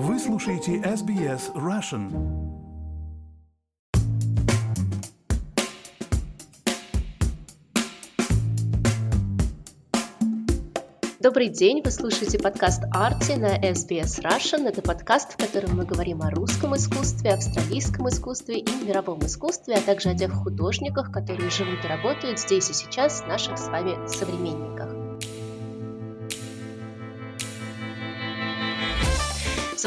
Вы слушаете SBS Russian. Добрый день, вы слушаете подкаст «Арти» на SBS Russian. Это подкаст, в котором мы говорим о русском искусстве, австралийском искусстве и мировом искусстве, а также о тех художниках, которые живут и работают здесь и сейчас, наших с вами современниках.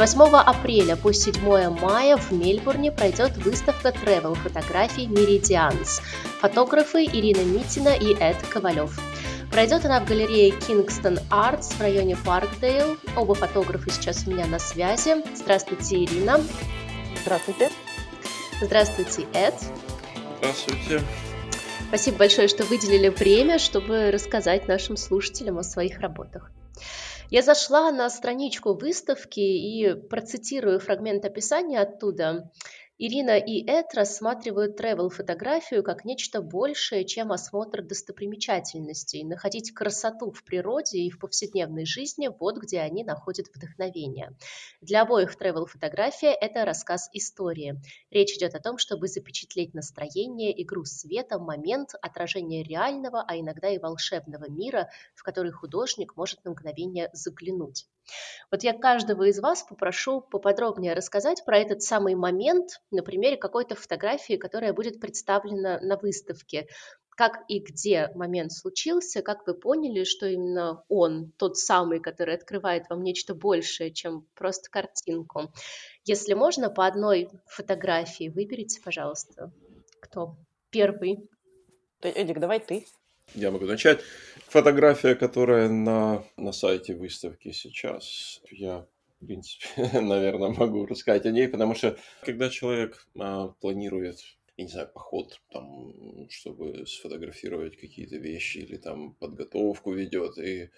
8 апреля по 7 мая в Мельбурне пройдет выставка travel фотографий Meridians. Фотографы Ирина Митина и Эд Ковалев. Пройдет она в галерее Kingston Arts в районе Паркдейл. Оба фотографа сейчас у меня на связи. Здравствуйте, Ирина. Здравствуйте. Здравствуйте, Эд. Здравствуйте. Спасибо большое, что выделили время, чтобы рассказать нашим слушателям о своих работах. Я зашла на страничку выставки и процитирую фрагмент описания оттуда. Ирина и Эд рассматривают travel-фотографию как нечто большее, чем осмотр достопримечательностей. Находить красоту в природе и в повседневной жизни – вот где они находят вдохновение. Для обоих travel-фотография – это рассказ истории. Речь идет о том, чтобы запечатлеть настроение, игру света, момент, отражение реального, а иногда и волшебного мира, в который художник может на мгновение заглянуть. Вот я каждого из вас попрошу поподробнее рассказать про этот самый момент на примере какой-то фотографии, которая будет представлена на выставке. Как и где момент случился, как вы поняли, что именно он, тот самый, который открывает вам нечто большее, чем просто картинку. Если можно, по одной фотографии выберите, пожалуйста, кто первый. Эдик, давай ты. Я могу начать. Фотография, которая на, на сайте выставки сейчас. Я, в принципе, наверное, могу рассказать о ней, потому что когда человек а, планирует я не знаю, поход, там, чтобы сфотографировать какие-то вещи или там подготовку ведет, и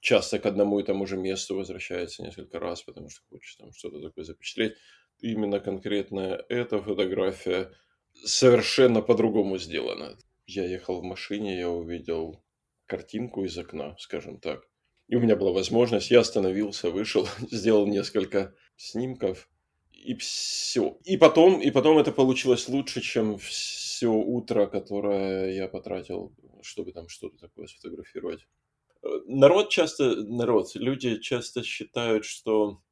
часто к одному и тому же месту возвращается несколько раз, потому что хочет там что-то такое запечатлеть. Именно конкретно эта фотография совершенно по-другому сделана. Я ехал в машине, я увидел картинку из окна, скажем так. И у меня была возможность, я остановился, вышел, сделал несколько снимков, и все. И потом, и потом это получилось лучше, чем все утро, которое я потратил, чтобы там что-то такое сфотографировать. Народ часто, народ, люди часто считают, что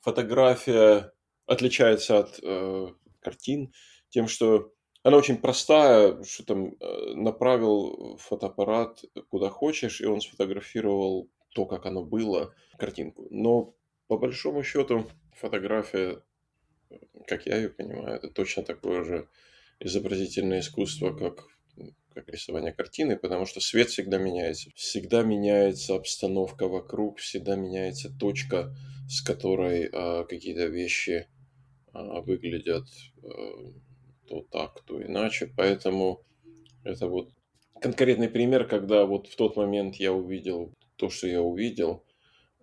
фотография отличается от э, картин тем, что она очень простая, что там э, направил фотоаппарат куда хочешь, и он сфотографировал то, как оно было, картинку. Но по большому счету фотография, как я ее понимаю, это точно такое же изобразительное искусство, как как рисование картины, потому что свет всегда меняется. Всегда меняется обстановка вокруг, всегда меняется точка, с которой э, какие-то вещи э, выглядят э, то так, то иначе. Поэтому это вот конкретный пример, когда вот в тот момент я увидел то, что я увидел,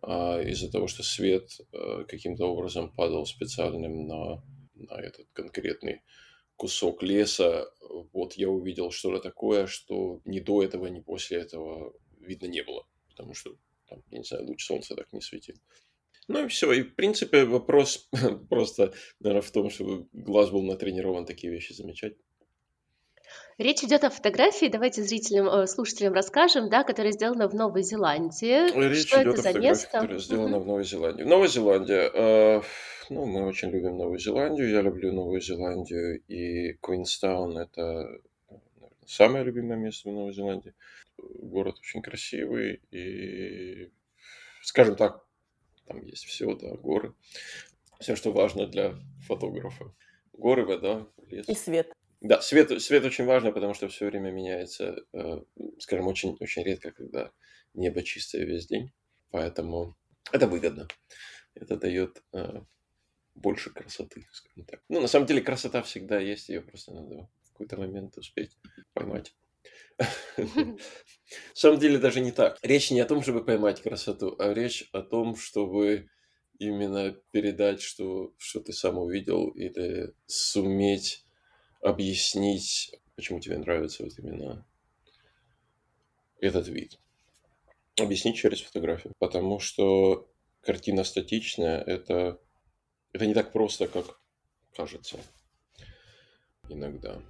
а из-за того, что свет а, каким-то образом падал специальным на, на этот конкретный кусок леса, вот я увидел что-то такое, что ни до этого, ни после этого видно не было, потому что, там, я не знаю, луч солнца так не светил. Ну и все. И, в принципе, вопрос просто, наверное, в том, чтобы глаз был натренирован такие вещи замечать. Речь идет о фотографии, давайте зрителям, э, слушателям расскажем, да, которая сделана в Новой Зеландии. Речь Что идет это о за место? которая сделана в Новой Зеландии. Новая Зеландия. Э, ну, мы очень любим Новую Зеландию. Я люблю Новую Зеландию. И Куинстаун – это наверное, самое любимое место в Новой Зеландии. Город очень красивый. И, скажем так, там есть все, да, горы. Все, что важно для фотографа. Горы, вода, лес. И свет. Да, свет, свет очень важно, потому что все время меняется, э, скажем, очень, очень редко, когда небо чистое весь день. Поэтому это выгодно. Это дает э, больше красоты, скажем так. Ну, на самом деле, красота всегда есть, ее просто надо в какой-то момент успеть поймать. На самом деле даже не так. Речь не о том, чтобы поймать красоту, а речь о том, чтобы именно передать, что, что ты сам увидел, или суметь объяснить, почему тебе нравится вот именно этот вид. Объяснить через фотографию. Потому что картина статичная, это, это не так просто, как кажется иногда.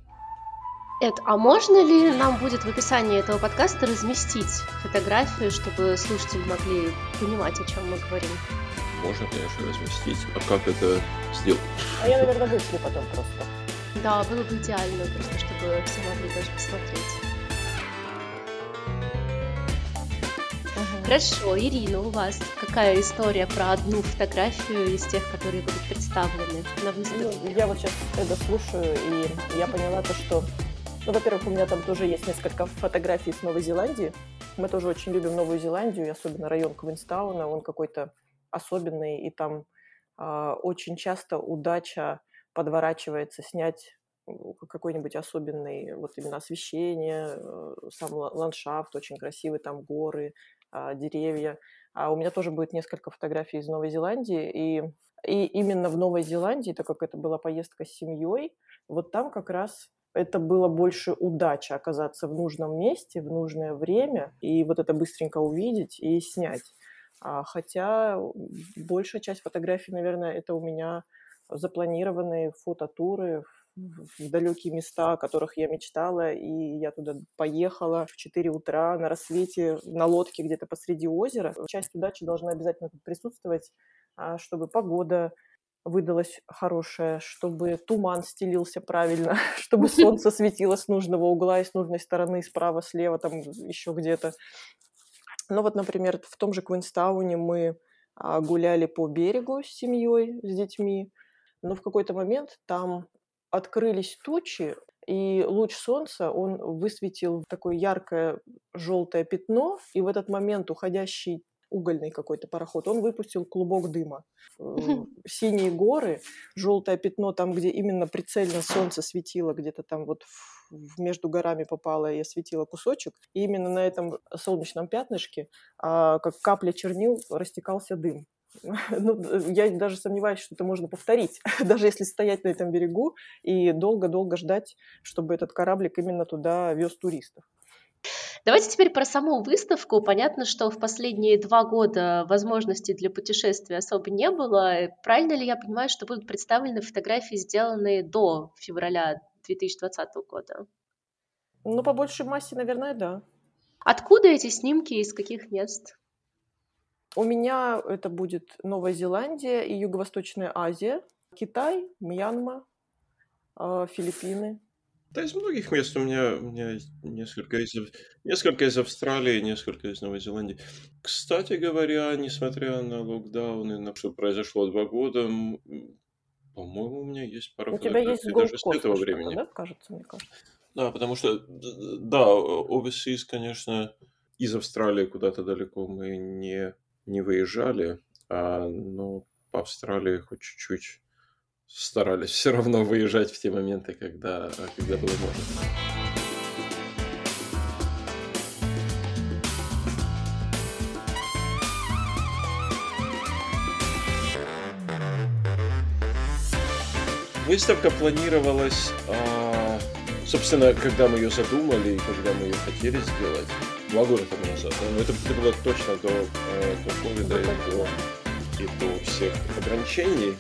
Эд, а можно ли нам будет в описании этого подкаста разместить фотографию, чтобы слушатели могли понимать, о чем мы говорим? Можно, конечно, разместить. А как это сделать? А я, наверное, вышлю потом просто. Да, было бы идеально, просто чтобы все могли даже посмотреть. Хорошо, Ирина, у вас какая история про одну фотографию из тех, которые будут представлены на выставке? Ну, я вот сейчас это слушаю, и я поняла то, что... Ну, во-первых, у меня там тоже есть несколько фотографий с Новой Зеландии. Мы тоже очень любим Новую Зеландию, особенно район Квинстауна. Он какой-то особенный, и там э, очень часто удача подворачивается снять какой-нибудь особенный вот именно освещение, э, сам ландшафт очень красивый, там горы, а, деревья. А у меня тоже будет несколько фотографий из Новой Зеландии, и, и именно в Новой Зеландии, так как это была поездка с семьей, вот там как раз это было больше удача оказаться в нужном месте, в нужное время, и вот это быстренько увидеть и снять. А, хотя большая часть фотографий, наверное, это у меня запланированные фототуры в далекие места, о которых я мечтала, и я туда поехала в 4 утра на рассвете на лодке где-то посреди озера. Часть удачи должна обязательно присутствовать, а, чтобы погода выдалась хорошая, чтобы туман стелился правильно, чтобы солнце светило с нужного угла и с нужной стороны, справа, слева, там еще где-то. Ну вот, например, в том же Квинстауне мы а, гуляли по берегу с семьей, с детьми, но в какой-то момент там открылись тучи, и луч солнца, он высветил такое яркое желтое пятно, и в этот момент уходящий угольный какой-то пароход, он выпустил клубок дыма. Синие горы, желтое пятно там, где именно прицельно солнце светило, где-то там вот между горами попало и осветило кусочек. И именно на этом солнечном пятнышке, а, как капля чернил, растекался дым. Ну, я даже сомневаюсь, что это можно повторить, даже если стоять на этом берегу и долго-долго ждать, чтобы этот кораблик именно туда вез туристов. Давайте теперь про саму выставку. Понятно, что в последние два года возможностей для путешествия особо не было. Правильно ли я понимаю, что будут представлены фотографии, сделанные до февраля 2020 года? Ну, по большей массе, наверное, да. Откуда эти снимки, из каких мест? У меня это будет Новая Зеландия и Юго-Восточная Азия, Китай, Мьянма, а, Филиппины. Да, из многих мест у меня, у меня несколько из, несколько из Австралии, несколько из Новой Зеландии. Кстати говоря, несмотря на локдауны, на что произошло два года, по-моему, у меня есть пара У тебя есть даже с этого времени. Да, кажется, мне кажется. Да, потому что, да, overseas, конечно, из Австралии куда-то далеко мы не не выезжали, а, но по Австралии хоть чуть-чуть старались все равно выезжать в те моменты, когда, когда было можно. Выставка планировалась, а, собственно, когда мы ее задумали и когда мы ее хотели сделать, два года тому назад. Но это, это было точно до, э, до ковида и до, и до всех ограничений.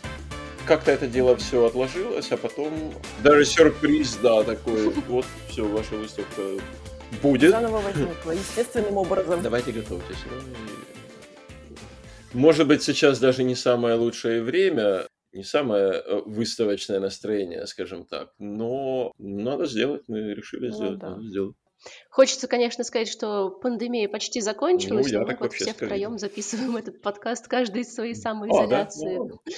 Как-то это дело все отложилось, а потом даже сюрприз, да, такой, вот, все, ваша выставка будет. Заново возникла, естественным образом. Давайте готовьтесь. Может быть, сейчас даже не самое лучшее время, не самое э, выставочное настроение, скажем так, но надо сделать, мы решили ну, сделать, да. надо сделать. Хочется, конечно, сказать, что пандемия почти закончилась, ну, но мы вот все втроем записываем этот подкаст, каждый из своей самоизоляции. А, да?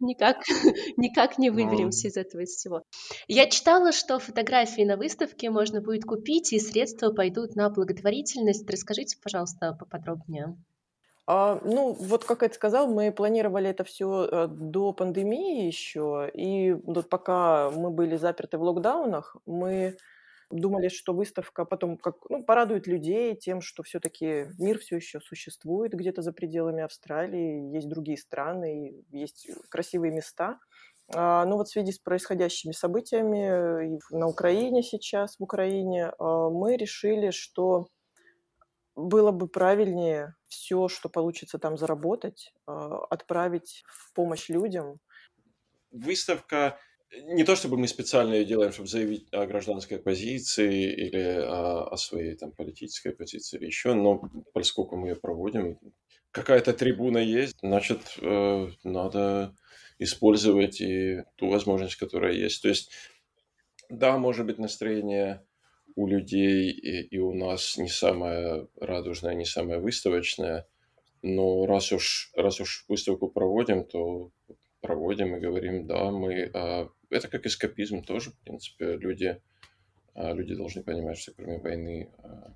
Никак, никак не выберемся из этого всего. Я читала, что фотографии на выставке можно будет купить, и средства пойдут на благотворительность. Расскажите, пожалуйста, поподробнее. А, ну, вот как я сказал, мы планировали это все э, до пандемии еще, и вот пока мы были заперты в локдаунах, мы думали, что выставка потом как, ну, порадует людей тем, что все-таки мир все еще существует где-то за пределами Австралии, есть другие страны, есть красивые места. А, ну вот в связи с происходящими событиями на Украине сейчас, в Украине, а, мы решили, что было бы правильнее все, что получится там заработать, а, отправить в помощь людям. Выставка не то чтобы мы специально ее делаем, чтобы заявить о гражданской позиции или о, о своей там политической позиции или еще, но поскольку мы ее проводим, какая-то трибуна есть, значит, э, надо использовать и ту возможность, которая есть. То есть, да, может быть, настроение у людей и, и у нас не самое радужное, не самое выставочное, но раз уж, раз уж выставку проводим, то проводим и говорим, да, мы... А, это как эскапизм тоже, в принципе. Люди, а, люди должны понимать, что кроме войны а,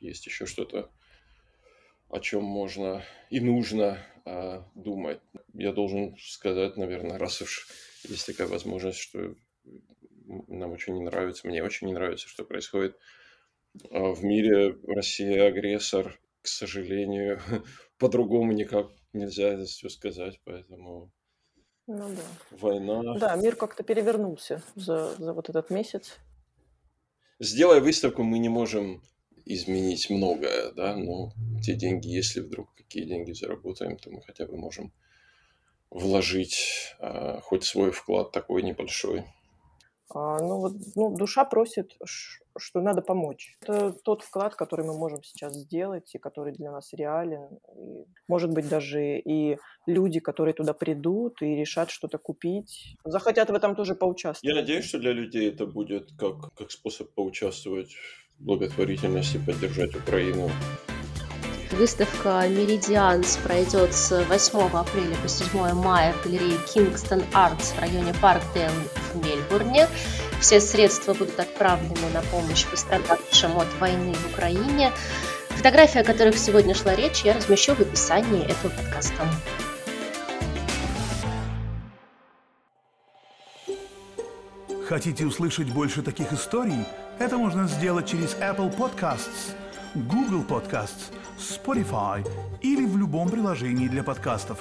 есть еще что-то, о чем можно и нужно а, думать. Я должен сказать, наверное, раз уж есть такая возможность, что нам очень не нравится, мне очень не нравится, что происходит в мире. Россия агрессор, к сожалению, по-другому никак нельзя это все сказать, поэтому ну да. Война. Да, мир как-то перевернулся за, за вот этот месяц. Сделая выставку, мы не можем изменить многое, да, но те деньги, если вдруг какие деньги заработаем, то мы хотя бы можем вложить а, хоть свой вклад такой небольшой. А, ну вот, ну, душа просит, что надо помочь. Это тот вклад, который мы можем сейчас сделать и который для нас реален. И, может быть, даже и люди, которые туда придут и решат что-то купить, захотят в этом тоже поучаствовать. Я надеюсь, что для людей это будет как, как способ поучаствовать в благотворительности, поддержать Украину. Выставка «Меридианс» пройдет с 8 апреля по 7 мая в галерее Kingston Arts в районе Паркдейл в Мельбурне. Все средства будут отправлены на помощь пострадавшим от войны в Украине. Фотографии, о которых сегодня шла речь, я размещу в описании этого подкаста. Хотите услышать больше таких историй? Это можно сделать через Apple Podcasts, Google Podcasts – Spotify или в любом приложении для подкастов.